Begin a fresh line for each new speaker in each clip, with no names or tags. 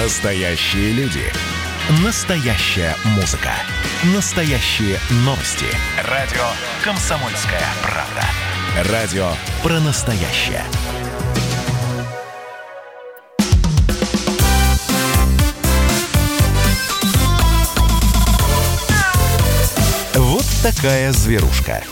Настоящие люди. Настоящая музыка. Настоящие новости. Радио «Комсомольская правда». Радио про настоящее. Вот такая зверушка.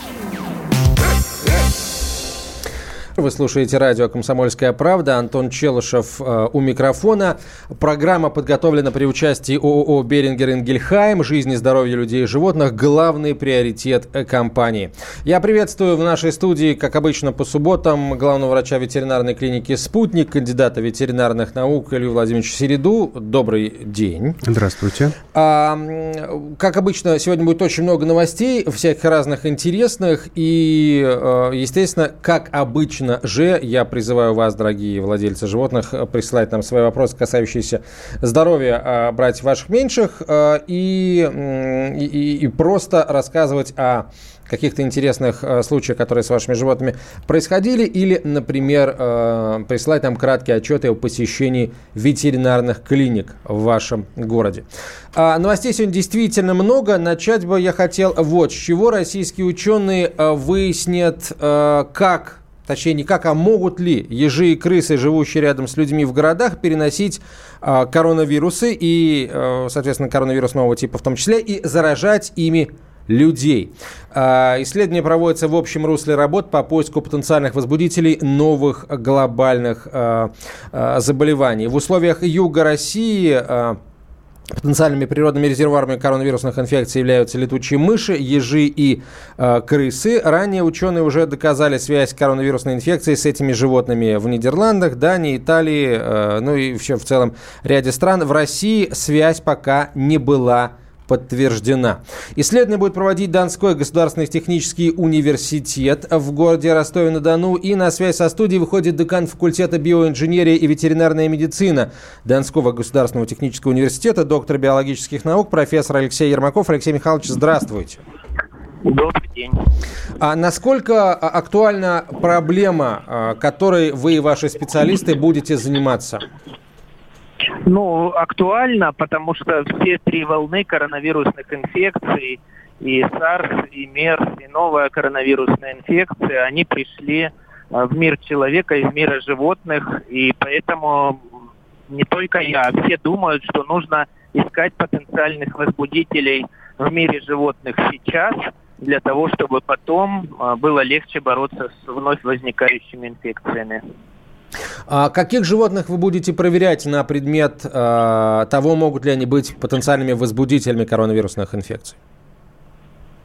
Вы слушаете радио «Комсомольская правда». Антон Челышев э, у микрофона. Программа подготовлена при участии ООО «Берингер Ингельхайм». Жизнь и здоровье людей и животных – главный приоритет э, компании. Я приветствую в нашей студии, как обычно, по субботам главного врача ветеринарной клиники «Спутник», кандидата ветеринарных наук Илью Владимировича Середу. Добрый день.
Здравствуйте.
А, как обычно, сегодня будет очень много новостей, всяких разных интересных. И, э, естественно, как обычно, же я призываю вас, дорогие владельцы животных, присылать нам свои вопросы, касающиеся здоровья а, братьев ваших меньших, а, и, и, и просто рассказывать о каких-то интересных э, случаях, которые с вашими животными происходили, или, например, присылать нам краткие отчеты о посещении ветеринарных клиник в вашем городе. А, новостей сегодня действительно много. Начать бы я хотел вот с чего. Российские ученые выяснят, как точнее не как, а могут ли ежи и крысы, живущие рядом с людьми в городах, переносить э, коронавирусы и, э, соответственно, коронавирус нового типа в том числе, и заражать ими людей. Э, исследование проводится в общем русле работ по поиску потенциальных возбудителей новых глобальных э, э, заболеваний. В условиях юга России э, Потенциальными природными резервуарами коронавирусных инфекций являются летучие мыши, ежи и э, крысы. Ранее ученые уже доказали связь коронавирусной инфекции с этими животными в Нидерландах, Дании, Италии, э, ну и вообще в целом ряде стран. В России связь пока не была подтверждена. Исследование будет проводить Донской государственный технический университет в городе Ростове-на-Дону. И на связь со студией выходит декан факультета биоинженерии и ветеринарная медицина Донского государственного технического университета, доктор биологических наук, профессор Алексей Ермаков. Алексей Михайлович, здравствуйте.
Добрый день.
А насколько актуальна проблема, а, которой вы и ваши специалисты будете заниматься?
Ну, актуально, потому что все три волны коронавирусных инфекций, и SARS, и MERS, и новая коронавирусная инфекция, они пришли а, в мир человека из мира животных, и поэтому не только я, все думают, что нужно искать потенциальных возбудителей в мире животных сейчас, для того, чтобы потом а, было легче бороться с вновь возникающими инфекциями.
А каких животных вы будете проверять на предмет э, того, могут ли они быть потенциальными возбудителями коронавирусных инфекций?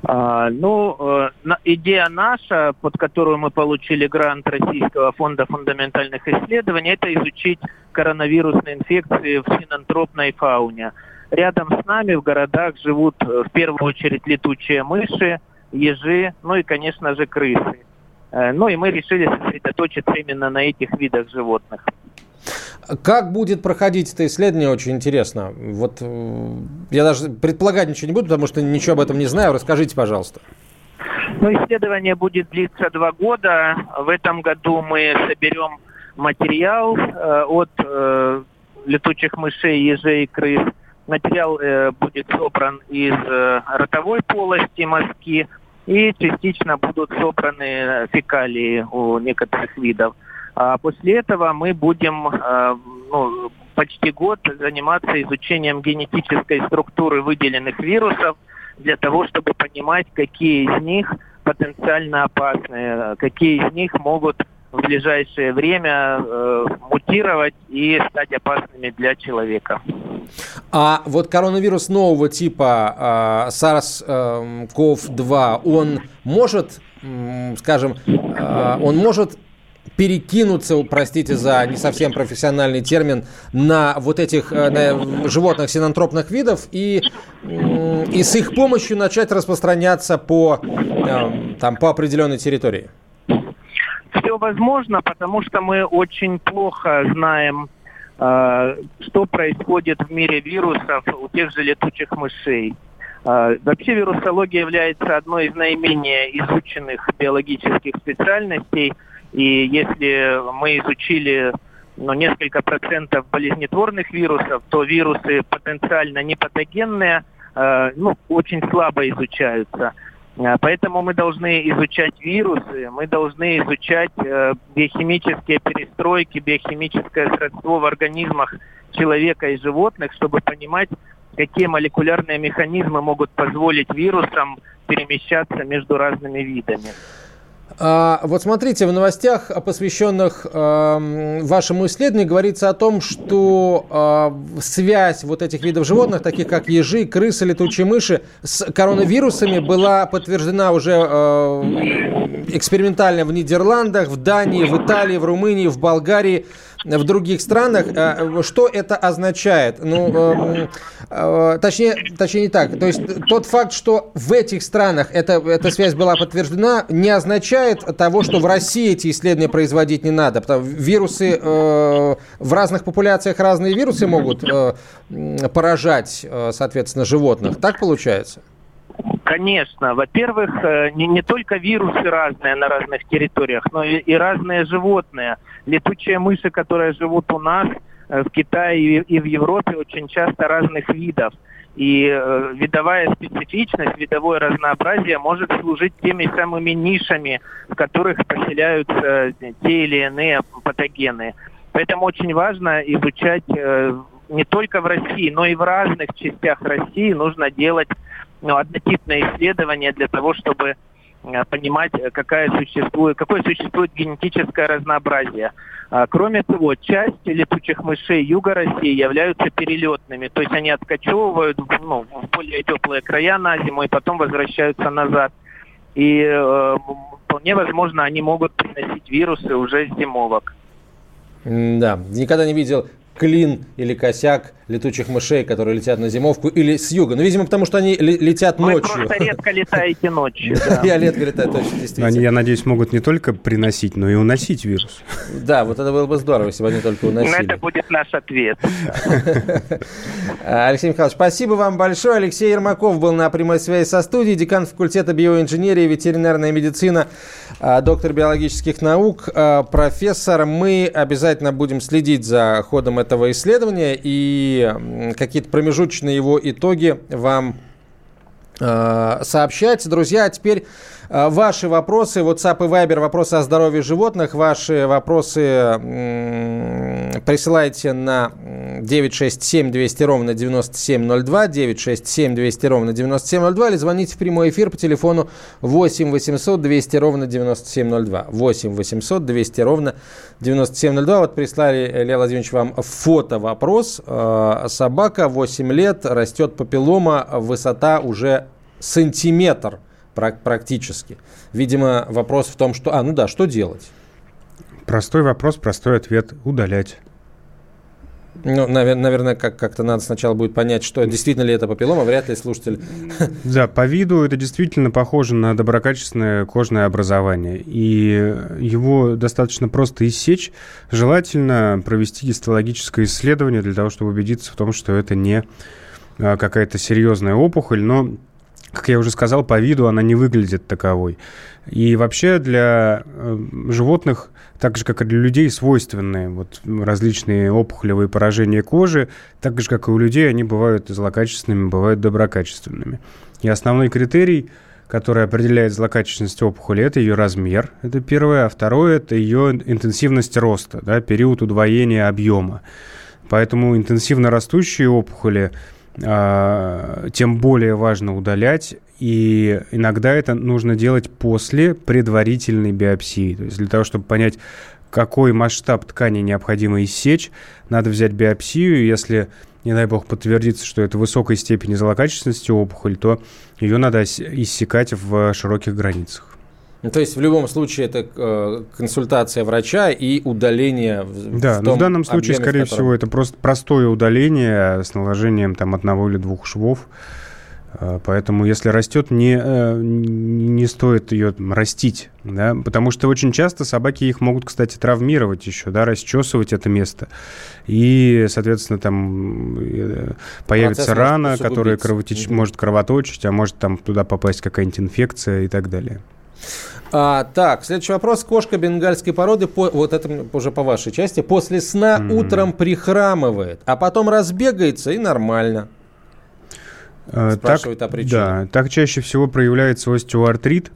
А, ну, э, идея наша, под которую мы получили грант Российского фонда фундаментальных исследований, это изучить коронавирусные инфекции в синантропной фауне. Рядом с нами в городах живут э, в первую очередь летучие мыши, ежи, ну и, конечно же, крысы. Э, ну и мы решили сосредоточиться именно на этих видах животных.
Как будет проходить это исследование, очень интересно. Вот э, я даже предполагать ничего не буду, потому что ничего об этом не знаю. Расскажите, пожалуйста.
Ну, исследование будет длиться два года. В этом году мы соберем материал э, от э, летучих мышей, ежей, крыс. Материал э, будет собран из э, ротовой полости мозги, и частично будут собраны фекалии у некоторых видов. А после этого мы будем э, ну, почти год заниматься изучением генетической структуры выделенных вирусов для того, чтобы понимать, какие из них потенциально опасны, какие из них могут в ближайшее время э, мутировать и стать опасными для человека.
А вот коронавирус нового типа э, SARS-CoV-2, он может, скажем, э, он может перекинуться, простите за не совсем профессиональный термин, на вот этих э, на животных синантропных видов и, и с их помощью начать распространяться по, э, там, по определенной территории?
Все возможно, потому что мы очень плохо знаем а, что происходит в мире вирусов у тех же летучих мышей. А, вообще вирусология является одной из наименее изученных биологических специальностей. И если мы изучили но несколько процентов болезнетворных вирусов, то вирусы потенциально непатогенные, э, ну, очень слабо изучаются. Э, поэтому мы должны изучать вирусы, мы должны изучать э, биохимические перестройки, биохимическое сродство в организмах человека и животных, чтобы понимать, какие молекулярные механизмы могут позволить вирусам перемещаться между разными видами.
А, вот смотрите, в новостях, посвященных э, вашему исследованию, говорится о том, что э, связь вот этих видов животных, таких как ежи, крысы, летучие мыши, с коронавирусами была подтверждена уже экспериментально в Нидерландах, в Дании, в Италии, в Румынии, в Болгарии в других странах. Что это означает? Ну, точнее, точнее не так. То есть тот факт, что в этих странах эта, эта связь была подтверждена, не означает того, что в России эти исследования производить не надо. Потому вирусы э, в разных популяциях разные вирусы могут поражать, соответственно, животных. Так получается?
Конечно. Во-первых, не, не только вирусы разные на разных территориях, но и, и разные животные – летучие мыши, которые живут у нас э, в Китае и в Европе, очень часто разных видов. И э, видовая специфичность, видовое разнообразие может служить теми самыми нишами, в которых поселяются те или иные патогены. Поэтому очень важно изучать э, не только в России, но и в разных частях России нужно делать ну, однотипное исследование для того, чтобы Э, понимать, э, какая существует, какое существует генетическое разнообразие. А, кроме того, часть летучих мышей юга России являются перелетными, то есть они откачевывают ну, в более теплые края на зиму и потом возвращаются назад. И э, вполне возможно, они могут приносить вирусы уже с зимовок.
Да, никогда не видел клин или косяк летучих мышей, которые летят на зимовку, или с юга. Ну, видимо, потому что они летят Вы ночью. Вы
просто редко летаете ночью.
Я редко летаю, точно, действительно.
Они, я надеюсь, могут не только приносить, но и уносить вирус.
Да, вот это было бы здорово, если бы они только уносили.
Это будет наш ответ.
Алексей Михайлович, спасибо вам большое. Алексей Ермаков был на прямой связи со студией, декан факультета биоинженерии и ветеринарная медицина, а, доктор биологических наук, а, профессор. Мы обязательно будем следить за ходом этого исследования и какие-то промежуточные его итоги вам э, сообщать. Друзья, а теперь ваши вопросы, WhatsApp и Viber, вопросы о здоровье животных, ваши вопросы присылайте на 967 200 ровно 9702, 967 200 ровно 9702 или звоните в прямой эфир по телефону 8 800 200 ровно 9702, 8 800 200 ровно 9702. Вот прислали, Илья Владимирович, вам фото вопрос. Э, собака 8 лет, растет папиллома, высота уже сантиметр практически. Видимо, вопрос в том, что... А, ну да, что делать?
Простой вопрос, простой ответ – удалять.
Ну, наверное, как- как-то надо сначала будет понять, что действительно ли это папиллома, вряд ли слушатель...
Да, по виду это действительно похоже на доброкачественное кожное образование. И его достаточно просто иссечь. Желательно провести гистологическое исследование для того, чтобы убедиться в том, что это не а, какая-то серьезная опухоль, но как я уже сказал, по виду она не выглядит таковой. И вообще для э, животных, так же как и для людей, свойственны вот различные опухолевые поражения кожи, так же как и у людей, они бывают злокачественными, бывают доброкачественными. И основной критерий, который определяет злокачественность опухоли, это ее размер, это первое, а второе это ее интенсивность роста, да, период удвоения объема. Поэтому интенсивно растущие опухоли тем более важно удалять. И иногда это нужно делать после предварительной биопсии. То есть для того, чтобы понять, какой масштаб ткани необходимо иссечь, надо взять биопсию. Если, не дай бог, подтвердится, что это высокой степени злокачественности опухоль, то ее надо иссекать в широких границах.
Ну, то есть в любом случае это э, консультация врача и удаление.
В, да, в но в данном случае, объеме, скорее котором... всего, это просто простое удаление с наложением там одного или двух швов. Э, поэтому, если растет, не, э, не стоит ее растить, да, потому что очень часто собаки их могут, кстати, травмировать еще, да, расчесывать это место. И, соответственно, там появится Процесс рана, которая кровотеч... угу. может кровоточить, а может там туда попасть какая-нибудь инфекция и так далее.
А, так, следующий вопрос. Кошка бенгальской породы, по, вот это уже по вашей части, после сна mm-hmm. утром прихрамывает, а потом разбегается и нормально.
Э, Спрашивает так, о причине. Да, так чаще всего проявляется остеоартрит.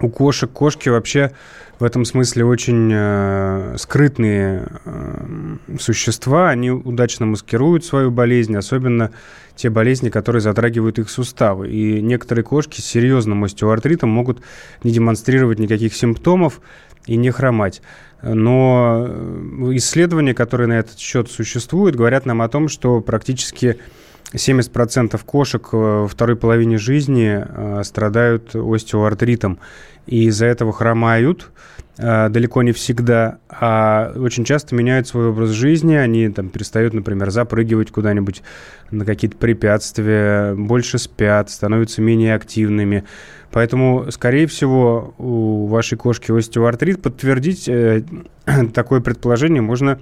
У кошек кошки вообще в этом смысле очень э, скрытные э, существа. Они удачно маскируют свою болезнь, особенно те болезни, которые затрагивают их суставы. И некоторые кошки с серьезным остеоартритом могут не демонстрировать никаких симптомов и не хромать. Но э, исследования, которые на этот счет существуют, говорят нам о том, что практически 70% кошек во второй половине жизни э, страдают остеоартритом. И из-за этого хромают э, далеко не всегда, а очень часто меняют свой образ жизни. Они там перестают, например, запрыгивать куда-нибудь на какие-то препятствия, больше спят, становятся менее активными. Поэтому, скорее всего, у вашей кошки остеоартрит. Подтвердить э, такое предположение можно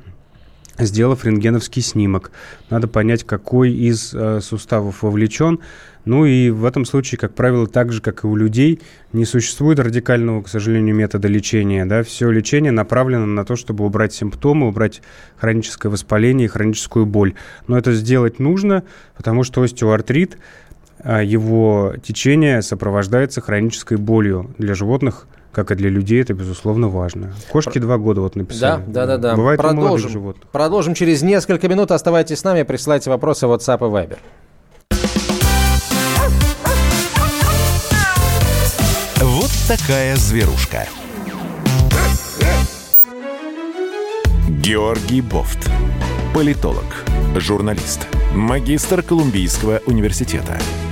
сделав рентгеновский снимок. Надо понять, какой из э, суставов вовлечен. Ну и в этом случае, как правило, так же, как и у людей, не существует радикального, к сожалению, метода лечения. Да? Все лечение направлено на то, чтобы убрать симптомы, убрать хроническое воспаление и хроническую боль. Но это сделать нужно, потому что остеоартрит, э, его течение сопровождается хронической болью для животных – как и для людей, это, безусловно, важно. Кошки два года вот написали.
Да, да, да. да.
Бывает
продолжим, у животных. Продолжим через несколько минут. Оставайтесь с нами, присылайте вопросы в WhatsApp и Viber.
Вот такая зверушка. Георгий Бофт. Политолог, журналист, магистр Колумбийского университета,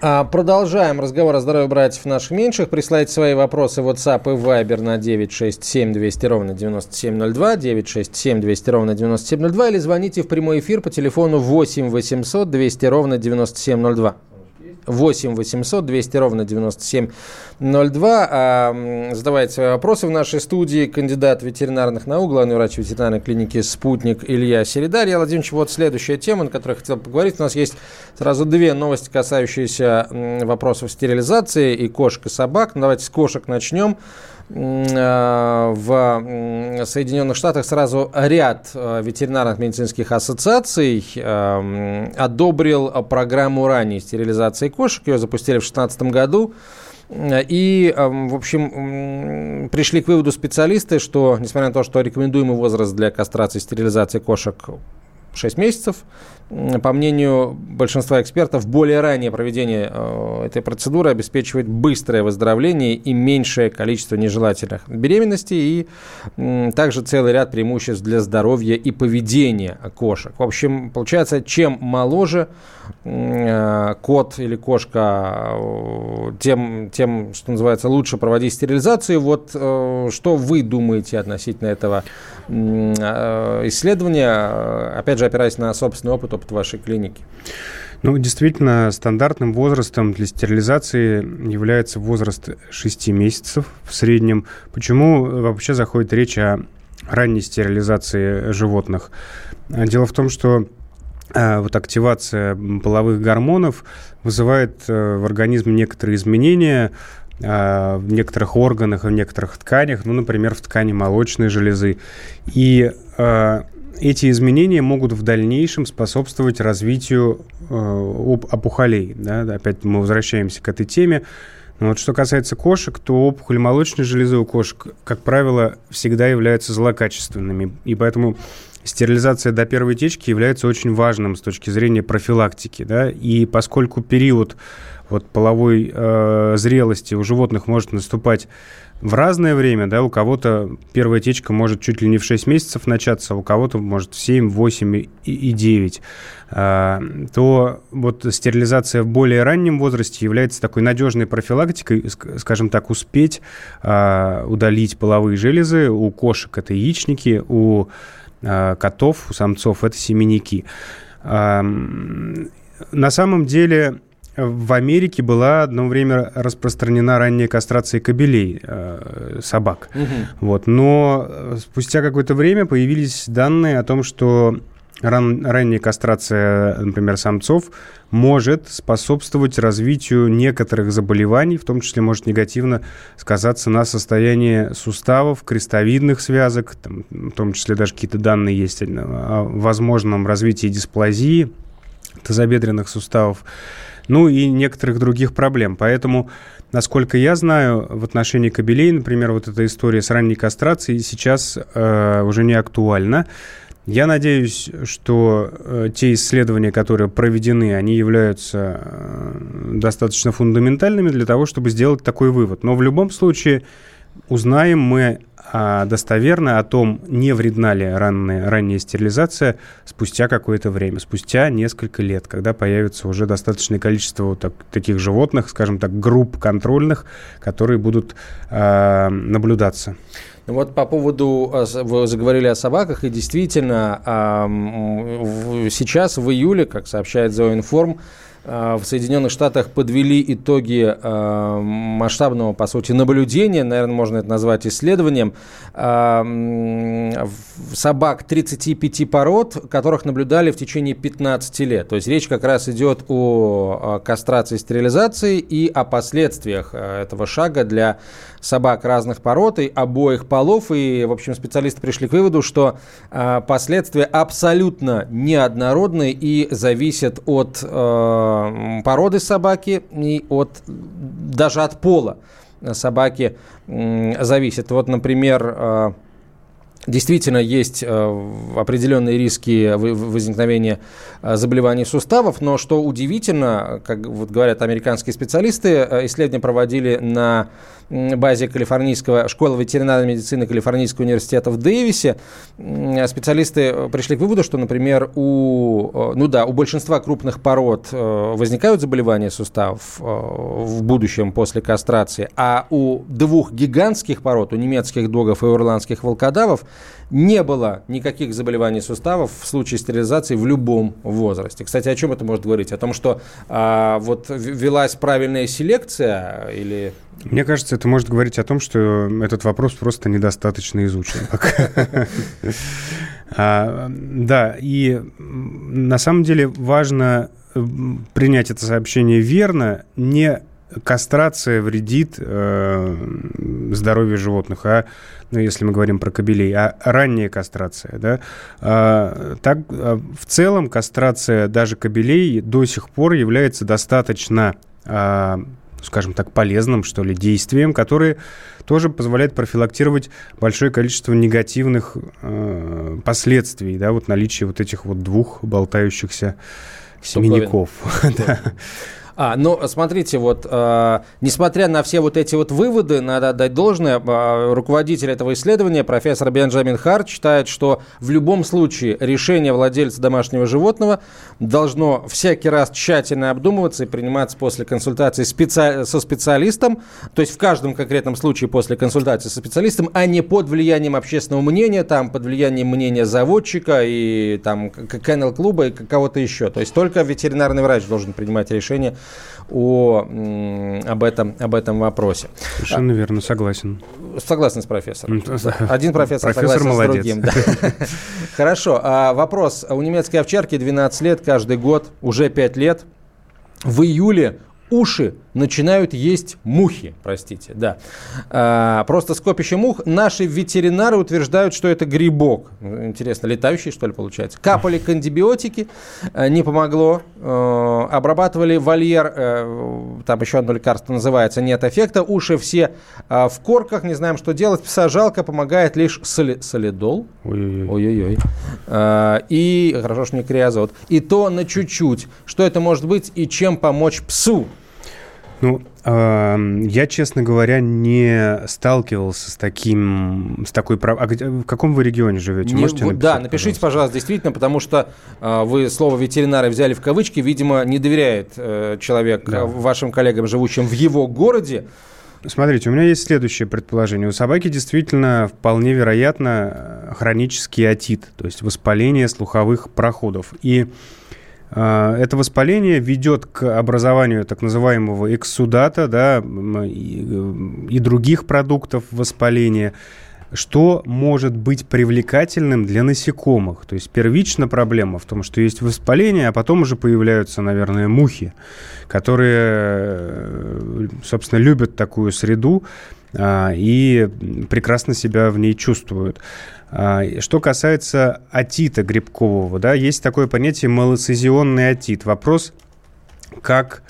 Продолжаем разговор о здоровье братьев наших меньших. Присылайте свои вопросы в WhatsApp и Viber на 967 200 ровно 9702, 967 200 ровно 9702 или звоните в прямой эфир по телефону 8 800 200 ровно 9702. 8 800 200 ровно 9702. А, задавайте свои вопросы в нашей студии. Кандидат ветеринарных наук, главный врач ветеринарной клиники «Спутник» Илья Середа. Илья Владимирович, вот следующая тема, на которой я хотел поговорить. У нас есть сразу две новости, касающиеся вопросов стерилизации и кошек, и собак. Ну, давайте с кошек начнем. Э, в Соединенных Штатах сразу ряд э, ветеринарных медицинских ассоциаций э, одобрил программу ранней стерилизации кошек. Ее запустили в 2016 году. И, в общем, пришли к выводу специалисты, что, несмотря на то, что рекомендуемый возраст для кастрации и стерилизации кошек 6 месяцев, по мнению большинства экспертов, более раннее проведение э, этой процедуры обеспечивает быстрое выздоровление и меньшее количество нежелательных беременностей, и также целый ряд преимуществ для здоровья и поведения кошек. В общем, получается, чем моложе кот или кошка, э, тем, тем, что называется, лучше проводить стерилизацию. Вот что вы думаете относительно этого исследования, опять же, опираясь на собственный опыт, опыт вашей клиники?
Ну, действительно, стандартным возрастом для стерилизации является возраст 6 месяцев в среднем. Почему вообще заходит речь о ранней стерилизации животных? Дело в том, что вот активация половых гормонов вызывает э, в организме некоторые изменения а, в некоторых органах, в некоторых тканях, ну, например, в ткани молочной железы. И а, эти изменения могут в дальнейшем способствовать развитию э, опухолей. Да? Опять мы возвращаемся к этой теме. Но вот что касается кошек, то опухоли молочной железы у кошек, как правило, всегда являются злокачественными. И поэтому стерилизация до первой течки является очень важным с точки зрения профилактики. Да? И поскольку период вот, половой э, зрелости у животных может наступать в разное время, да, у кого-то первая течка может чуть ли не в 6 месяцев начаться, у кого-то может в 7, 8 и, и 9, а, то вот стерилизация в более раннем возрасте является такой надежной профилактикой, скажем так, успеть а, удалить половые железы, у кошек это яичники, у котов, у самцов это семенники. На самом деле в Америке была одно время распространена ранняя кастрация кобелей, э, собак. Угу. Вот. Но э, спустя какое-то время появились данные о том, что ран, ранняя кастрация, например, самцов, может способствовать развитию некоторых заболеваний, в том числе может негативно сказаться на состоянии суставов, крестовидных связок, там, в том числе даже какие-то данные есть о возможном развитии дисплазии тазобедренных суставов ну и некоторых других проблем. Поэтому, насколько я знаю, в отношении кабелей, например, вот эта история с ранней кастрацией сейчас э, уже не актуальна. Я надеюсь, что э, те исследования, которые проведены, они являются э, достаточно фундаментальными для того, чтобы сделать такой вывод. Но в любом случае узнаем мы а достоверно о том, не вредна ли ранняя, ранняя стерилизация спустя какое-то время, спустя несколько лет, когда появится уже достаточное количество вот так, таких животных, скажем так, групп контрольных, которые будут э, наблюдаться.
Ну вот по поводу, а, вы заговорили о собаках, и действительно, сейчас в июле, как сообщает Зоинформ, Э, в Соединенных Штатах подвели итоги э, масштабного, по сути, наблюдения, наверное, можно это назвать исследованием, э, собак 35 пород, которых наблюдали в течение 15 лет. То есть речь как раз идет о кастрации, стерилизации и о последствиях этого шага для собак разных пород и обоих полов. И, в общем, специалисты пришли к выводу, что последствия абсолютно неоднородны и зависят от породы собаки и от, даже от пола собаки зависит. Вот, например, э, Действительно, есть э, определенные риски возникновения э, заболеваний суставов, но что удивительно, как вот говорят американские специалисты, исследования проводили на базе Калифорнийского школы ветеринарной медицины Калифорнийского университета в Дэвисе, специалисты пришли к выводу, что, например, у, э, ну да, у большинства крупных пород э, возникают заболевания суставов э, в будущем после кастрации, а у двух гигантских пород, у немецких догов и у ирландских волкодавов, не было никаких заболеваний суставов в случае стерилизации в любом возрасте. Кстати, о чем это может говорить? О том, что а, вот велась правильная селекция или...
Мне кажется, это может говорить о том, что этот вопрос просто недостаточно изучен а, Да, и на самом деле важно принять это сообщение верно, не кастрация вредит э, здоровью животных, а, ну, если мы говорим про кобелей, а ранняя кастрация, да, а, так, а, в целом кастрация даже кобелей до сих пор является достаточно, а, скажем так, полезным, что ли, действием, которое тоже позволяет профилактировать большое количество негативных э, последствий, да, вот наличие вот этих вот двух болтающихся семенников. да.
А, ну, смотрите, вот, э, несмотря на все вот эти вот выводы, надо отдать должное, э, руководитель этого исследования, профессор Бенджамин Харт, считает, что в любом случае решение владельца домашнего животного должно всякий раз тщательно обдумываться и приниматься после консультации специ... со специалистом, то есть в каждом конкретном случае после консультации со специалистом, а не под влиянием общественного мнения, там, под влиянием мнения заводчика и там кennel-клуба и кого-то еще. То есть только ветеринарный врач должен принимать решение о, об, этом, об этом вопросе.
Совершенно верно, согласен.
Согласен с профессором. Один профессор,
профессор
согласен
молодец.
с другим. Да. Хорошо. А вопрос. У немецкой овчарки 12 лет каждый год, уже 5 лет. В июле уши начинают есть мухи, простите, да. А, просто скопище мух. Наши ветеринары утверждают, что это грибок. Интересно, летающий, что ли, получается? Капали к антибиотики, э, не помогло. Э, обрабатывали вольер, э, там еще одно лекарство называется, нет эффекта. Уши все в корках, не знаем, что делать. Пса жалко, помогает лишь соли, солидол. Ой-ой-ой. И, хорошо, что не криозот. И то на чуть-чуть. Что это может быть и чем помочь псу?
Ну, э, я, честно говоря, не сталкивался с таким, с такой... А в каком вы регионе живете?
Не, Можете написать, Да, напишите, пожалуйста, пожалуйста действительно, потому что э, вы слово ветеринары взяли в кавычки, видимо, не доверяет э, человек да. вашим коллегам, живущим в его городе.
Смотрите, у меня есть следующее предположение. У собаки действительно вполне вероятно э, хронический отит, то есть воспаление слуховых проходов. И а, это воспаление ведет к образованию так называемого эксудата да, и, и других продуктов воспаления, что может быть привлекательным для насекомых. То есть первичная проблема в том, что есть воспаление, а потом уже появляются, наверное, мухи, которые, собственно, любят такую среду а, и прекрасно себя в ней чувствуют. А, что касается атита грибкового, да, есть такое понятие малоцизионный атит. Вопрос, как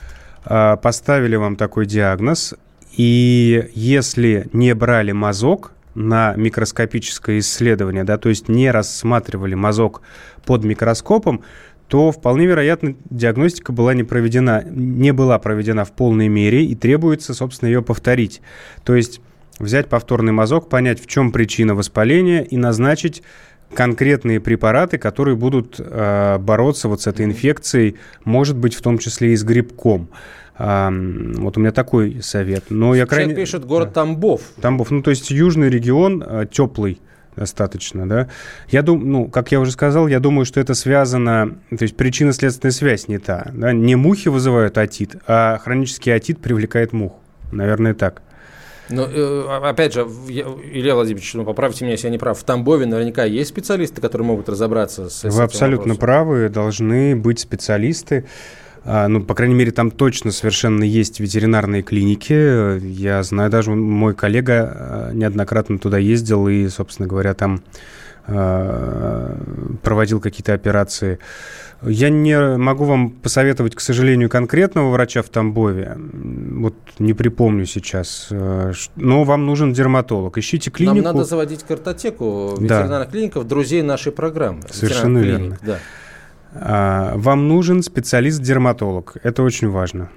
а, поставили вам такой диагноз, и если не брали мазок на микроскопическое исследование, да, то есть не рассматривали мазок под микроскопом, то вполне вероятно диагностика была не проведена, не была проведена в полной мере и требуется, собственно, ее повторить. То есть взять повторный мазок, понять, в чем причина воспаления и назначить конкретные препараты, которые будут э, бороться вот с этой инфекцией, может быть, в том числе и с грибком. А, вот у меня такой совет. Но я крайне...
пишет город Тамбов.
Тамбов, ну то есть южный регион, э, теплый достаточно, да. Я думаю, ну, как я уже сказал, я думаю, что это связано, то есть причинно-следственная связь не та. Да? Не мухи вызывают атит, а хронический атит привлекает мух. Наверное, так.
Ну, э, опять же, Илья Владимирович, ну, поправьте меня, если я не прав, в Тамбове наверняка есть специалисты, которые могут разобраться с,
Вы абсолютно вопросом. правы, должны быть специалисты. А, ну, по крайней мере, там точно совершенно есть ветеринарные клиники. Я знаю, даже мой коллега а, неоднократно туда ездил и, собственно говоря, там а, проводил какие-то операции. Я не могу вам посоветовать, к сожалению, конкретного врача в Тамбове. Вот не припомню сейчас. Э, но вам нужен дерматолог. Ищите клинику.
Нам надо заводить картотеку ветеринарных да. клиников, друзей нашей программы.
Совершенно верно. Да. А, вам нужен специалист-дерматолог. Это очень важно.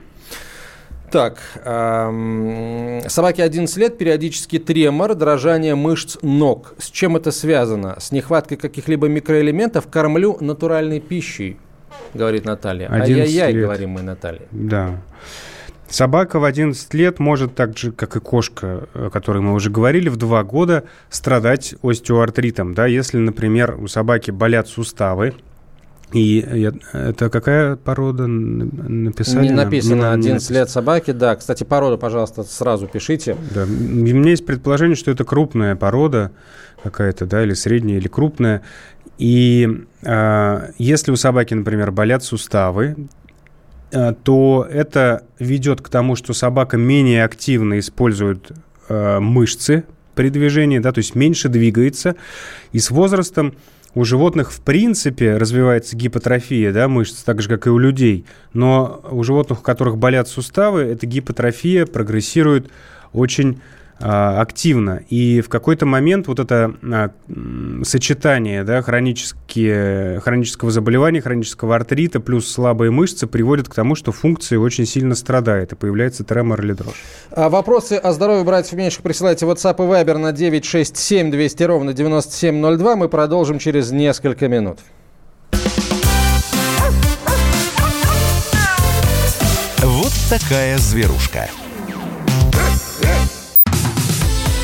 Так, эм, собаке 11 лет, периодически тремор, дрожание мышц ног. С чем это связано? С нехваткой каких-либо микроэлементов? Кормлю натуральной пищей, говорит Наталья. Ай-яй-яй, говорим мы, Наталья.
Да. Собака в 11 лет может так же, как и кошка, о которой мы уже говорили, в 2 года страдать остеоартритом. Да? Если, например, у собаки болят суставы, и я, это какая порода написали?
Не написано 11 лет собаки, да. Кстати, порода, пожалуйста, сразу пишите.
Да. У меня есть предположение, что это крупная порода какая-то, да, или средняя, или крупная. И э, если у собаки, например, болят суставы, э, то это ведет к тому, что собака менее активно использует э, мышцы при движении, да, то есть меньше двигается, и с возрастом у животных в принципе развивается гипотрофия да, мышц, так же, как и у людей. Но у животных, у которых болят суставы, эта гипотрофия прогрессирует очень активно. И в какой-то момент вот это а, сочетание да, хронические, хронического заболевания, хронического артрита плюс слабые мышцы приводит к тому, что функции очень сильно страдает и появляется тремор или дрожь.
А вопросы о здоровье братьев меньших присылайте в WhatsApp и Viber на 967 200 ровно 9702. Мы продолжим через несколько минут.
Вот такая зверушка.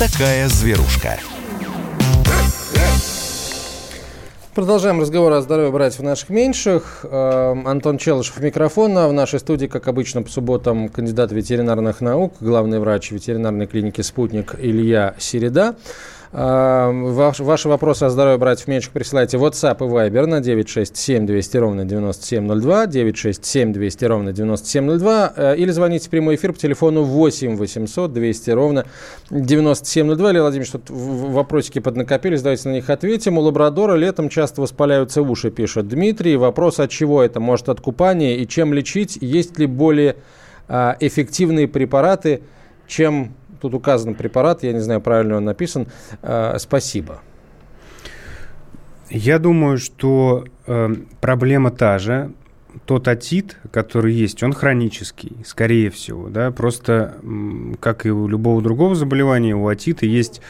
Такая зверушка.
Продолжаем разговор о здоровье братьев наших меньших. Эм, Антон Челышев микрофона. В нашей студии, как обычно, по субботам кандидат ветеринарных наук, главный врач ветеринарной клиники «Спутник» Илья Середа. Ваш, ваши вопросы о здоровье братьев меньших присылайте в WhatsApp и Viber на 967 200 ровно 9702, 967 200 ровно 9702, э, или звоните в прямой эфир по телефону 8 800 200 ровно 9702. Илья Владимирович, тут вопросики поднакопились, давайте на них ответим. У лабрадора летом часто воспаляются уши, пишет Дмитрий. Вопрос, от чего это? Может, от купания? И чем лечить? Есть ли более а, эффективные препараты, чем Тут указан препарат, я не знаю, правильно он написан. Э, спасибо.
Я думаю, что э, проблема та же. Тот отит, который есть, он хронический, скорее всего. Да? Просто, как и у любого другого заболевания, у отита есть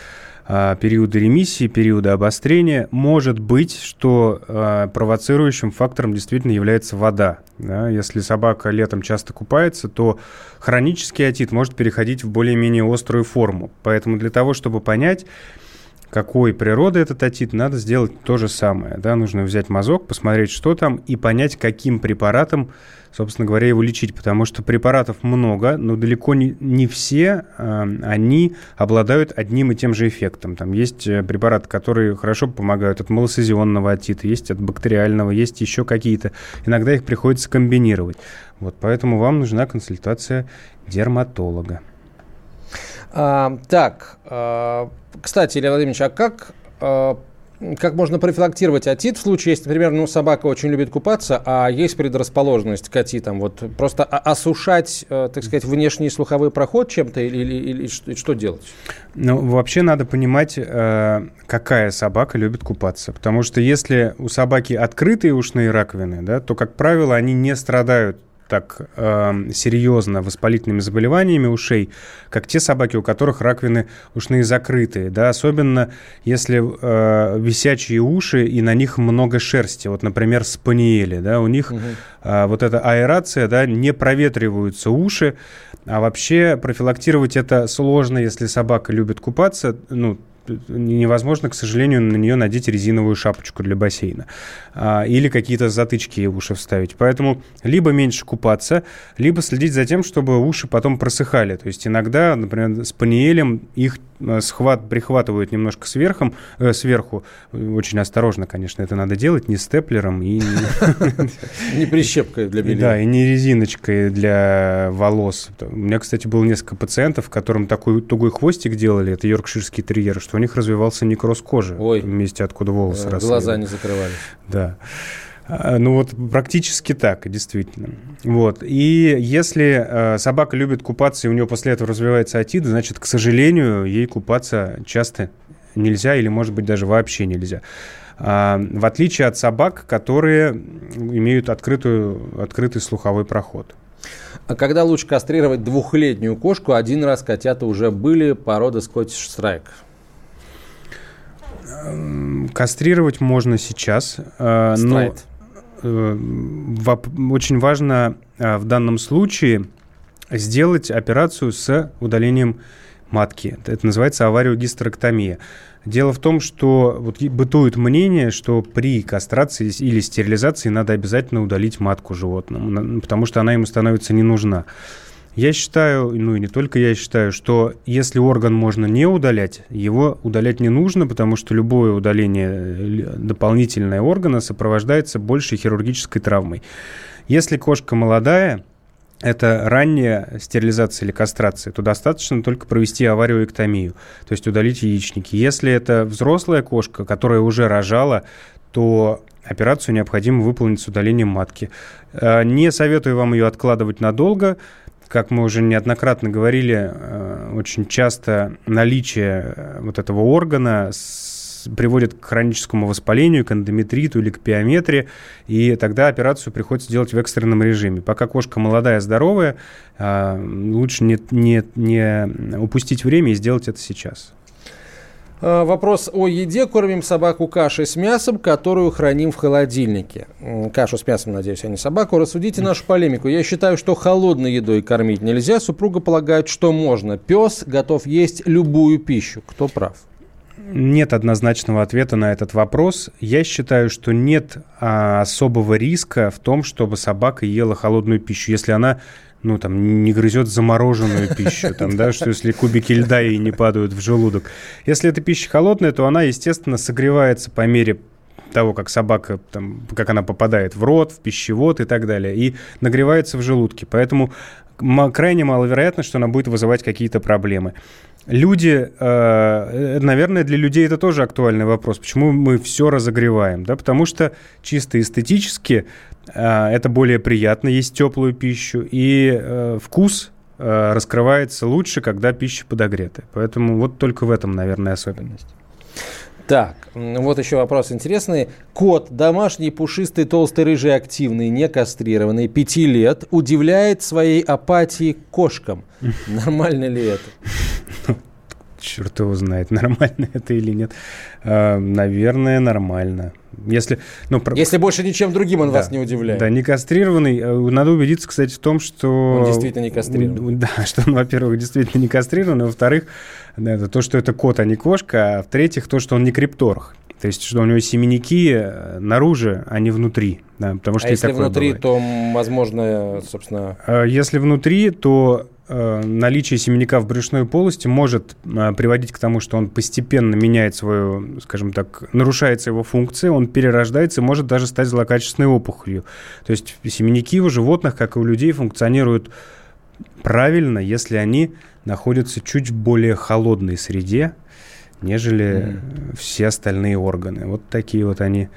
а, периоды ремиссии, периоды обострения. Может быть, что а, провоцирующим фактором действительно является вода. Да? Если собака летом часто купается, то хронический отит может переходить в более-менее острую форму. Поэтому для того, чтобы понять, какой природы этот отит, надо сделать то же самое. Да? Нужно взять мазок, посмотреть, что там, и понять, каким препаратом собственно говоря, его лечить, потому что препаратов много, но далеко не, не все э, они обладают одним и тем же эффектом. Там есть э, препараты, которые хорошо помогают от малосезионного отита, есть от бактериального, есть еще какие-то. Иногда их приходится комбинировать. Вот, поэтому вам нужна консультация дерматолога.
А, так, а, кстати, Илья Владимирович, а как а, как можно профилактировать отит в случае, если, например, ну, собака очень любит купаться, а есть предрасположенность к отитам? Вот просто осушать, э, так сказать, внешний слуховой проход чем-то или, или, или что, что делать?
Ну, вообще надо понимать, э, какая собака любит купаться. Потому что если у собаки открытые ушные раковины, да, то, как правило, они не страдают так э, серьезно воспалительными заболеваниями ушей, как те собаки, у которых раковины ушные закрытые, да, особенно если э, висячие уши и на них много шерсти, вот, например, спаниели, да, у них угу. э, вот эта аэрация, да, не проветриваются уши, а вообще профилактировать это сложно, если собака любит купаться, ну, невозможно, к сожалению, на нее надеть резиновую шапочку для бассейна а, или какие-то затычки в уши вставить. Поэтому либо меньше купаться, либо следить за тем, чтобы уши потом просыхали. То есть иногда, например, с паниелем их Э, схват прихватывают немножко сверху, э, сверху. Очень осторожно, конечно, это надо делать, не степлером и...
Не прищепкой для белья.
Да, и не резиночкой для волос. У меня, кстати, было несколько пациентов, которым такой тугой хвостик делали, это йоркширские терьеры, что них развивался некроз кожи в месте, откуда волосы
росли. Глаза не закрывались.
Да. А, ну вот практически так, действительно. Вот. И если э, собака любит купаться, и у нее после этого развивается отит, значит, к сожалению, ей купаться часто нельзя или, может быть, даже вообще нельзя. А, в отличие от собак, которые имеют открытую, открытый слуховой проход.
А когда лучше кастрировать двухлетнюю кошку? Один раз котята уже были породы Скоттиш Страйк.
Кастрировать можно сейчас. Э, но, Э, очень важно э, в данном случае сделать операцию с удалением матки. Это называется авариогистерэктомия. Дело в том, что вот бытует мнение, что при кастрации или стерилизации надо обязательно удалить матку животному, потому что она ему становится не нужна. Я считаю, ну и не только я считаю, что если орган можно не удалять, его удалять не нужно, потому что любое удаление э, дополнительного органа сопровождается большей хирургической травмой. Если кошка молодая, это ранняя стерилизация или кастрация, то достаточно только провести авариоэктомию, то есть удалить яичники. Если это взрослая кошка, которая уже рожала, то операцию необходимо выполнить с удалением матки. Э, не советую вам ее откладывать надолго, как мы уже неоднократно говорили, э, очень часто наличие э, вот этого органа приводит к хроническому воспалению, к эндометриту или к пиометрии, и тогда операцию приходится делать в экстренном режиме. Пока кошка молодая, здоровая, э, лучше не, не, не упустить время и сделать это сейчас.
А, вопрос о еде. Кормим собаку кашей с мясом, которую храним в холодильнике. Кашу с мясом, надеюсь, а не собаку. Рассудите нашу полемику. Я считаю, что холодной едой кормить нельзя. Супруга полагает, что можно. Пес готов есть любую пищу. Кто прав?
Нет однозначного ответа на этот вопрос. Я считаю, что нет а, особого риска в том, чтобы собака ела холодную пищу, если она ну, там, не грызет замороженную пищу, там, да, что если кубики льда ей не падают в желудок. Если эта пища холодная, то она, естественно, согревается по мере того, как собака, там, как она попадает в рот, в пищевод и так далее, и нагревается в желудке. Поэтому крайне маловероятно, что она будет вызывать какие-то проблемы. Люди, э, наверное, для людей это тоже актуальный вопрос. Почему мы все разогреваем? Да, потому что чисто эстетически э, это более приятно есть теплую пищу, и э, вкус раскрывается лучше, когда пища подогретая. Поэтому вот только в этом, наверное, особенность.
Так, вот еще вопрос интересный. Кот, домашний, пушистый, толстый, рыжий, активный, не кастрированный, пяти лет, удивляет своей апатией кошкам. Нормально ли это?
Черт его знает, нормально это или нет. А, наверное, нормально. Если,
ну, Если больше ничем другим он
да,
вас не удивляет.
Да, не кастрированный. Э, надо убедиться, кстати, в том, что...
Он действительно не кастрированный.
Да, что он, во-первых, действительно не кастрированный, во-вторых, это то, что это кот, а не кошка, а в-третьих, то, что он не крипторх. То есть, что у него семенники э, наружу, а не внутри. Да, потому что
а если внутри,
бывает.
то, возможно, собственно...
А если внутри, то э, наличие семенника в брюшной полости может э, приводить к тому, что он постепенно меняет свою, скажем так, нарушается его функция, он перерождается и может даже стать злокачественной опухолью. То есть семенники у животных, как и у людей, функционируют правильно, если они находятся чуть в более холодной среде, нежели mm-hmm. все остальные органы. Вот такие вот они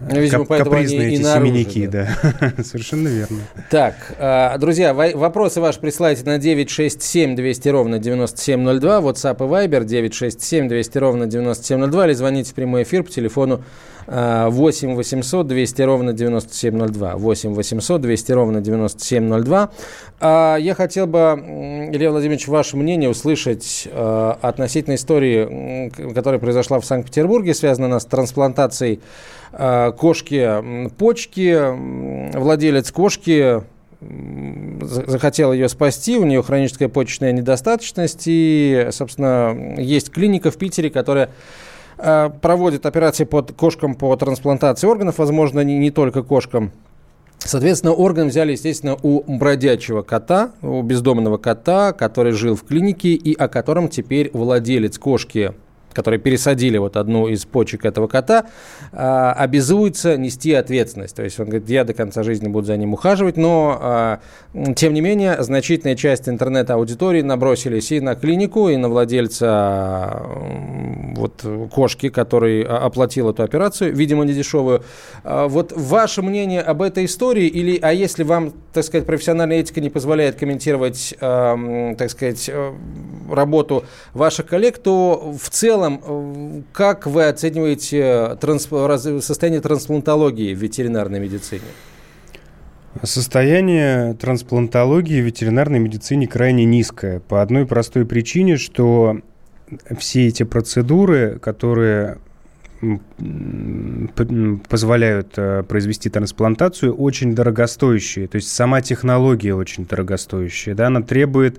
ну, видимо, Кап- капризные
эти наружу, семенники, да. да. Совершенно верно.
Так, а, друзья, вопросы ваши присылайте на 967 200 ровно 9702, WhatsApp и Viber 967 200 ровно 9702, или звоните в прямой эфир по телефону 8 800 200 ровно 9702. 8 800 200 ровно 9702. А, я хотел бы, Илья Владимирович, ваше мнение услышать а, относительно истории, которая произошла в Санкт-Петербурге, связана она с трансплантацией а, кошки почки. Владелец кошки захотел ее спасти, у нее хроническая почечная недостаточность, и, собственно, есть клиника в Питере, которая Э, проводит операции под кошкам по трансплантации органов, возможно, не, не только кошкам. Соответственно, орган взяли, естественно, у бродячего кота, у бездомного кота, который жил в клинике и о котором теперь владелец кошки которые пересадили вот одну из почек этого кота, а, обязуется нести ответственность. То есть он говорит, я до конца жизни буду за ним ухаживать, но, а, тем не менее, значительная часть интернет-аудитории набросились и на клинику, и на владельца вот, кошки, который оплатил эту операцию, видимо, не дешевую. А, вот ваше мнение об этой истории, или, а если вам, так сказать, профессиональная этика не позволяет комментировать, так сказать, э, работу ваших коллег, то в целом целом, э, как вы оцениваете трансп... состояние трансплантологии в ветеринарной медицине?
Состояние трансплантологии в ветеринарной медицине крайне низкое. По одной простой причине, что все эти процедуры, которые позволяют э, произвести трансплантацию, очень дорогостоящие. То есть сама технология очень дорогостоящая. Да? Она требует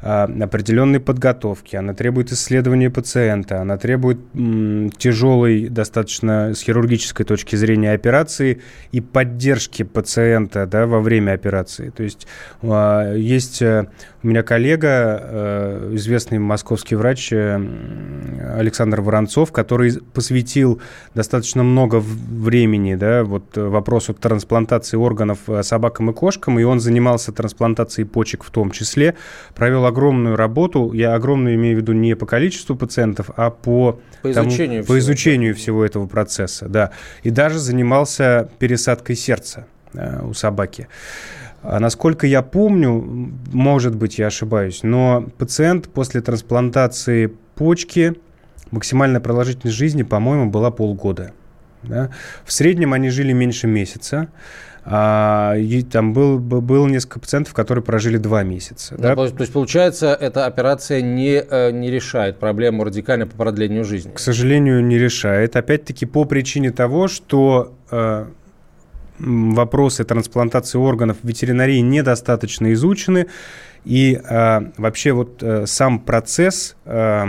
определенной подготовки, она требует исследования пациента, она требует м, тяжелой, достаточно с хирургической точки зрения операции и поддержки пациента да, во время операции. То есть а, есть э, у меня коллега, э, известный московский врач э, Александр Воронцов, который посвятил достаточно много времени да, вот, вопросу трансплантации органов собакам и кошкам, и он занимался трансплантацией почек в том числе, провел огромную работу, я огромную имею в виду не по количеству пациентов, а по,
по изучению,
тому, по изучению всего этого процесса, да. И даже занимался пересадкой сердца э, у собаки. А насколько я помню, может быть, я ошибаюсь, но пациент после трансплантации почки максимальная продолжительность жизни, по-моему, была полгода. Да? В среднем они жили меньше месяца. А, и там был, был несколько пациентов, которые прожили два месяца.
Да? Да? То есть, получается, эта операция не, э, не решает проблему радикально по продлению жизни?
К сожалению, не решает. Опять-таки по причине того, что э, вопросы трансплантации органов в ветеринарии недостаточно изучены. И э, вообще вот э, сам процесс э,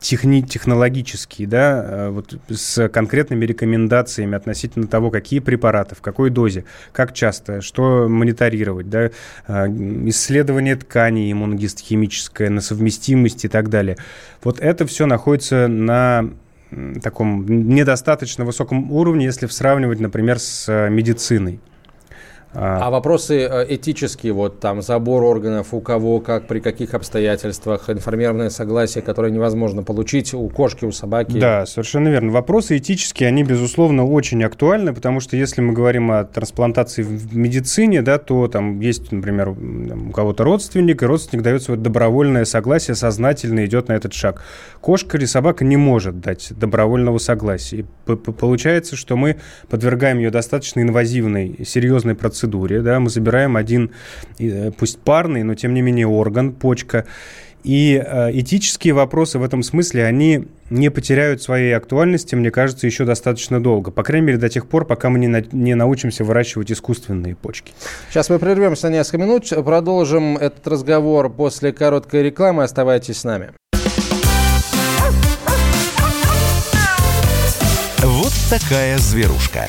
техни технологический, да, э, вот с конкретными рекомендациями относительно того, какие препараты, в какой дозе, как часто, что мониторировать, да, э, исследование тканей иммуногистохимическое, на совместимость и так далее. Вот это все находится на таком недостаточно высоком уровне, если сравнивать, например, с э, медициной.
А, а вопросы э, этические, вот там забор органов, у кого, как, при каких обстоятельствах, информированное согласие, которое невозможно получить у кошки, у собаки.
Да, совершенно верно. Вопросы этические, они, безусловно, очень актуальны, потому что если мы говорим о трансплантации в медицине, да, то там есть, например, у кого-то родственник, и родственник дает свое добровольное согласие, сознательно идет на этот шаг. Кошка или собака не может дать добровольного согласия. И получается, что мы подвергаем ее достаточно инвазивной, серьезной процедуре, процедуре, да, мы забираем один, э, пусть парный, но тем не менее орган, почка, и э, этические вопросы в этом смысле, они не потеряют своей актуальности, мне кажется, еще достаточно долго. По крайней мере, до тех пор, пока мы не, на, не научимся выращивать искусственные почки.
Сейчас мы прервемся на несколько минут, продолжим этот разговор после короткой рекламы. Оставайтесь с нами.
Вот такая зверушка.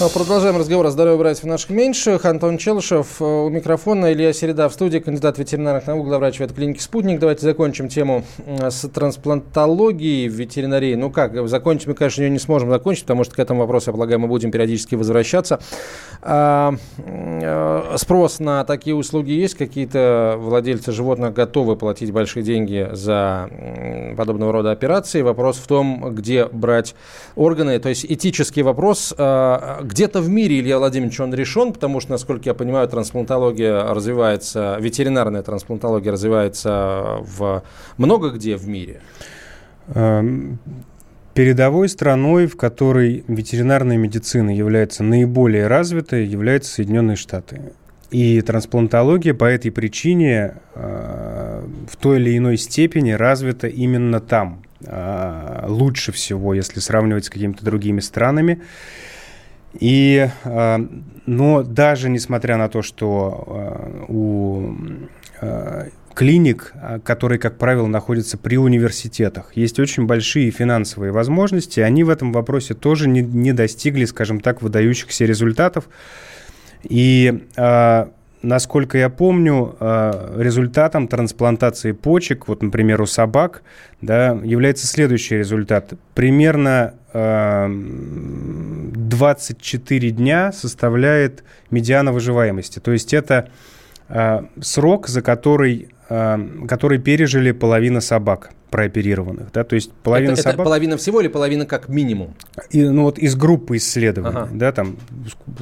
А, продолжаем разговор о здоровье братьев наших меньших. Антон Челышев э, у микрофона, Илья Середа в студии, кандидат ветеринарных наук, главврач ветклиники «Спутник». Давайте закончим тему с трансплантологией в ветеринарии. Ну как, закончить мы, конечно, ее не сможем закончить, потому что к этому вопросу, я полагаю, мы будем периодически возвращаться. А, а, спрос на такие услуги есть? Какие-то владельцы животных готовы платить большие деньги за подобного рода операции? Вопрос в том, где брать органы. То есть этический вопрос а, где-то в мире, Илья Владимирович, он решен, потому что, насколько я понимаю, трансплантология развивается, ветеринарная трансплантология развивается в много где в мире.
Эм, передовой страной, в которой ветеринарная медицина является наиболее развитой, являются Соединенные Штаты. И трансплантология по этой причине э, в той или иной степени развита именно там. Э, лучше всего, если сравнивать с какими-то другими странами. И, а, но даже несмотря на то, что а, у а, клиник, которые, как правило, находятся при университетах. Есть очень большие финансовые возможности. Они в этом вопросе тоже не, не достигли, скажем так, выдающихся результатов. И насколько я помню, результатом трансплантации почек, вот, например, у собак, да, является следующий результат. Примерно 24 дня составляет медиана выживаемости. То есть это э, срок, за который, э, который пережили половина собак прооперированных. Да? То есть половина
это,
собак...
это половина всего или половина как минимум?
И, ну вот из группы исследований. Ага. Да, там,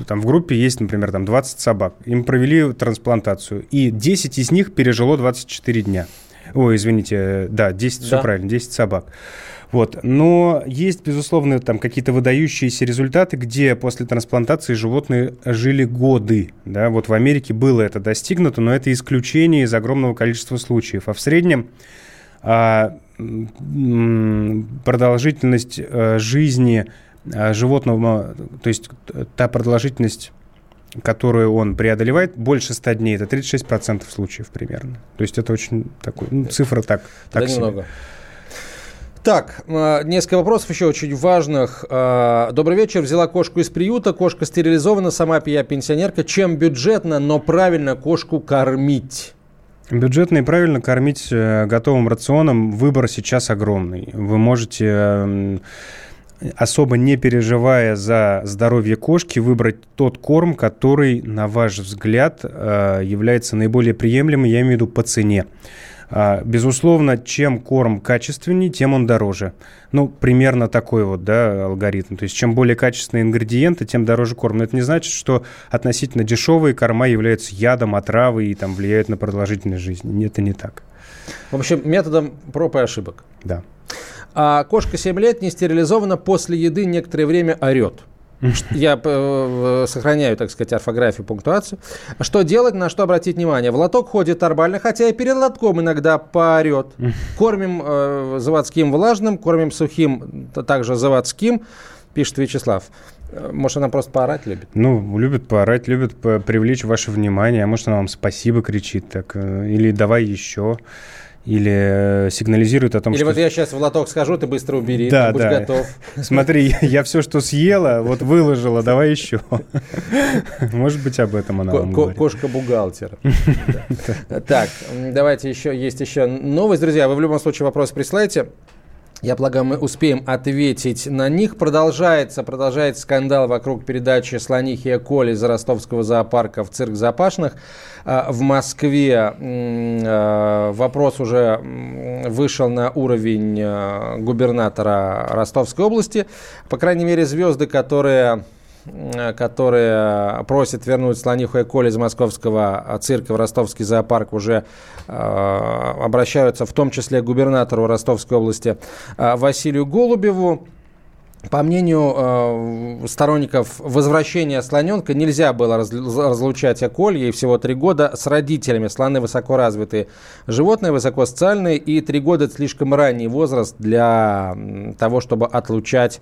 там в группе есть, например, там 20 собак. Им провели трансплантацию. И 10 из них пережило 24 дня. Ой, извините, да, 10, да. все правильно, 10 собак. Вот. Но есть, безусловно, там какие-то выдающиеся результаты, где после трансплантации животные жили годы. Да? Вот в Америке было это достигнуто, но это исключение из огромного количества случаев. А в среднем а, продолжительность а, жизни а, животного, то есть та продолжительность которую он преодолевает, больше 100 дней. Это 36% случаев примерно. То есть это очень такой, ну, цифра так, так
Да
себе.
Так, э, несколько вопросов еще очень важных. Э, Добрый вечер. Взяла кошку из приюта. Кошка стерилизована. Сама я пенсионерка. Чем бюджетно, но правильно кошку кормить?
Бюджетно и правильно кормить э, готовым рационом выбор сейчас огромный. Вы можете, эм, особо не переживая за здоровье кошки, выбрать тот корм, который, на ваш взгляд, является наиболее приемлемым, я имею в виду по цене. А, Безусловно, чем корм качественнее, тем он дороже. Ну, примерно такой вот, да, алгоритм. То есть, чем более качественные ингредиенты, тем дороже корм. Но это не значит, что относительно дешевые корма являются ядом, отравой и там влияют на продолжительность жизни. Нет, это не так.
В общем, методом проб и ошибок.
Да.
А кошка 7 лет не стерилизована, после еды некоторое время орет. Я э, сохраняю, так сказать, орфографию, пунктуацию. Что делать, на что обратить внимание? В лоток ходит нормально, хотя и перед лотком иногда поорет. Кормим э, заводским влажным, кормим сухим, также заводским, пишет Вячеслав. Э, Может, она просто поорать любит?
Ну, любят поорать, любят по- привлечь ваше внимание. А может, она вам спасибо кричит так. э, Или давай еще. Или э, сигнализирует о том,
Или
что...
вот я сейчас в лоток схожу, ты быстро убери,
Да,
там, будь
да.
готов.
Смотри, я все, что съела, вот выложила, давай еще. Может быть, об этом она вам говорит.
Кошка-бухгалтер. Да. Так, давайте еще, есть еще новость, друзья. Вы в любом случае вопрос присылайте. Я полагаю, мы успеем ответить на них. Продолжается, продолжается скандал вокруг передачи слонихи и Коли из ростовского зоопарка в цирк Запашных. А, В Москве а, вопрос уже вышел на уровень а, губернатора Ростовской области. По крайней мере, звезды, которые которые просят вернуть слониху и Коли из московского цирка в ростовский зоопарк, уже э, обращаются в том числе к губернатору Ростовской области э, Василию Голубеву. По мнению э, сторонников возвращения слоненка, нельзя было разл- разлучать Аколь, ей всего три года, с родителями. Слоны высокоразвитые животные, высокосоциальные, и три года – это слишком ранний возраст для того, чтобы отлучать,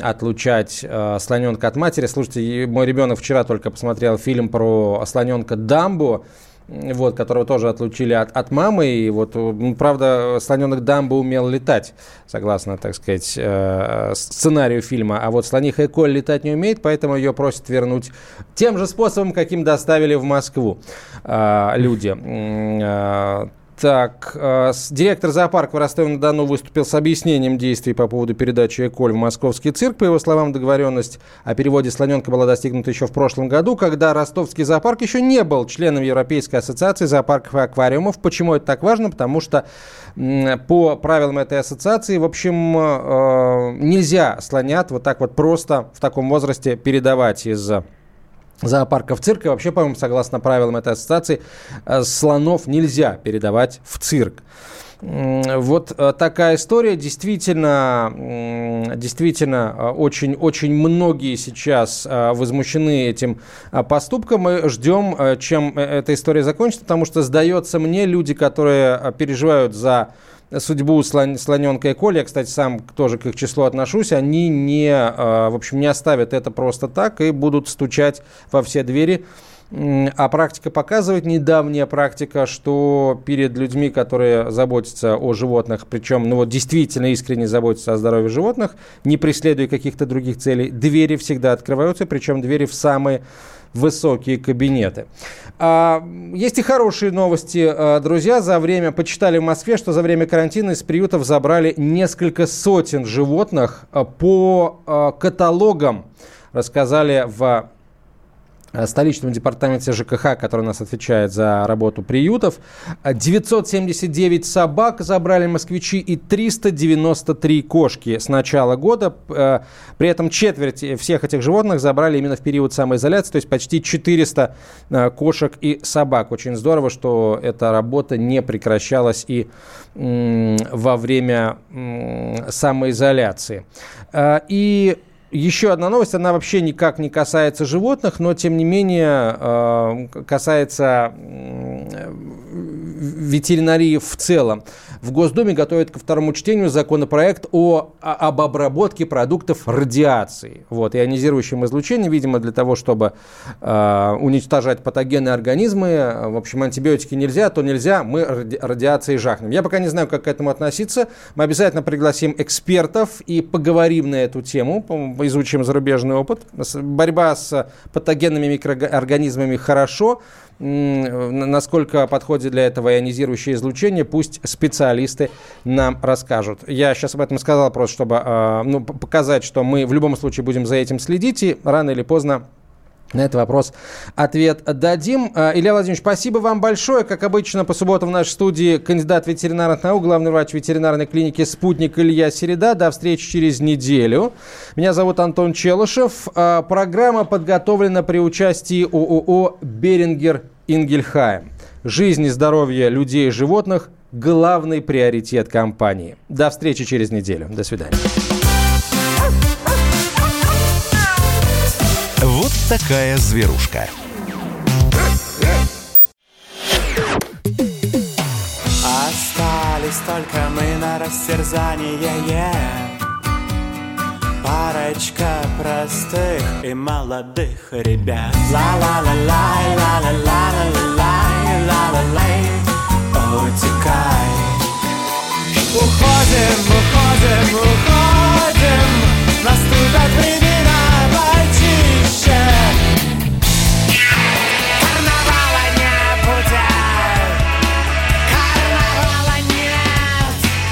отлучать э, слоненка от матери. Слушайте, и мой ребенок вчера только посмотрел фильм про слоненка Дамбо, вот, которого тоже отлучили от, от мамы. И вот, правда, слоненок Дамбо умел летать, согласно, так сказать, э, сценарию фильма. А вот слониха Эколь летать не умеет, поэтому ее просят вернуть тем же способом, каким доставили в Москву э, люди. Э, так, э, директор зоопарка в Ростове-на-Дону выступил с объяснением действий по поводу передачи Эколь в московский цирк. По его словам, договоренность о переводе слоненка была достигнута еще в прошлом году, когда ростовский зоопарк еще не был членом Европейской ассоциации зоопарков и аквариумов. Почему это так важно? Потому что м, по правилам этой ассоциации, в общем, э, нельзя слонят вот так вот просто в таком возрасте передавать из зоопарка в цирк. И вообще, по-моему, согласно правилам этой ассоциации, э, слонов нельзя передавать в цирк. Вот э, такая история. Действительно, действительно, э, очень, очень многие сейчас возмущены этим поступком. Мы ждем, чем эта история закончится, потому что, сдается мне, люди, которые переживают за судьбу слон, слоненка и Коли, я, кстати, сам тоже к их числу отношусь, они не, э, в общем, не оставят это просто так и будут стучать во все двери. А практика показывает, недавняя практика, что перед людьми, которые заботятся о животных, причем ну, вот действительно искренне заботятся о здоровье животных, не преследуя каких-то других целей, двери всегда открываются, причем двери в самые высокие кабинеты. А, есть и хорошие новости, а, друзья. За время, почитали в Москве, что за время карантина из приютов забрали несколько сотен животных а, по а, каталогам. Рассказали в столичном департаменте ЖКХ, который у нас отвечает за работу приютов. Э, 979 собак забрали москвичи и 393 кошки с начала года. Э, При этом четверть всех этих животных забрали именно в период самоизоляции, то есть почти 400 э, кошек и собак. Очень здорово, что эта работа не прекращалась и во время самоизоляции. Э, И еще одна новость, она вообще никак не касается животных, но тем не менее э, касается ветеринарии в целом. В Госдуме готовят ко второму чтению законопроект о, об обработке продуктов радиации. Вот, ионизирующим излучением, видимо, для того, чтобы э, уничтожать патогенные организмы. В общем, антибиотики нельзя, то нельзя, мы ради, радиацией жахнем. Я пока не знаю, как к этому относиться. Мы обязательно пригласим экспертов и поговорим на эту тему, изучим зарубежный опыт. Борьба с патогенными микроорганизмами хорошо, насколько подходит для этого ионизирующее излучение, пусть специалисты нам расскажут. Я сейчас об этом сказал просто, чтобы а, ну, показать, что мы в любом случае будем за этим следить, и рано или поздно на этот вопрос ответ дадим. А, Илья Владимирович, спасибо вам большое. Как обычно, по субботам в нашей студии кандидат ветеринарных наук, главный врач ветеринарной клиники «Спутник» Илья Середа. До встречи через неделю. Меня зовут Антон Челышев. А, программа подготовлена при участии ООО «Берингер Ингельхайм». Жизнь и здоровье людей и животных – главный приоритет компании. До встречи через неделю. До свидания.
Такая зверушка.
Остались только мы на растерзание Парочка простых и молодых ребят. Ла-ла-ла-лай, ла-ла-ла-ла-ла-лай, ла-ла-лай Утекай. Уходим, уходим, уходим Наступят времена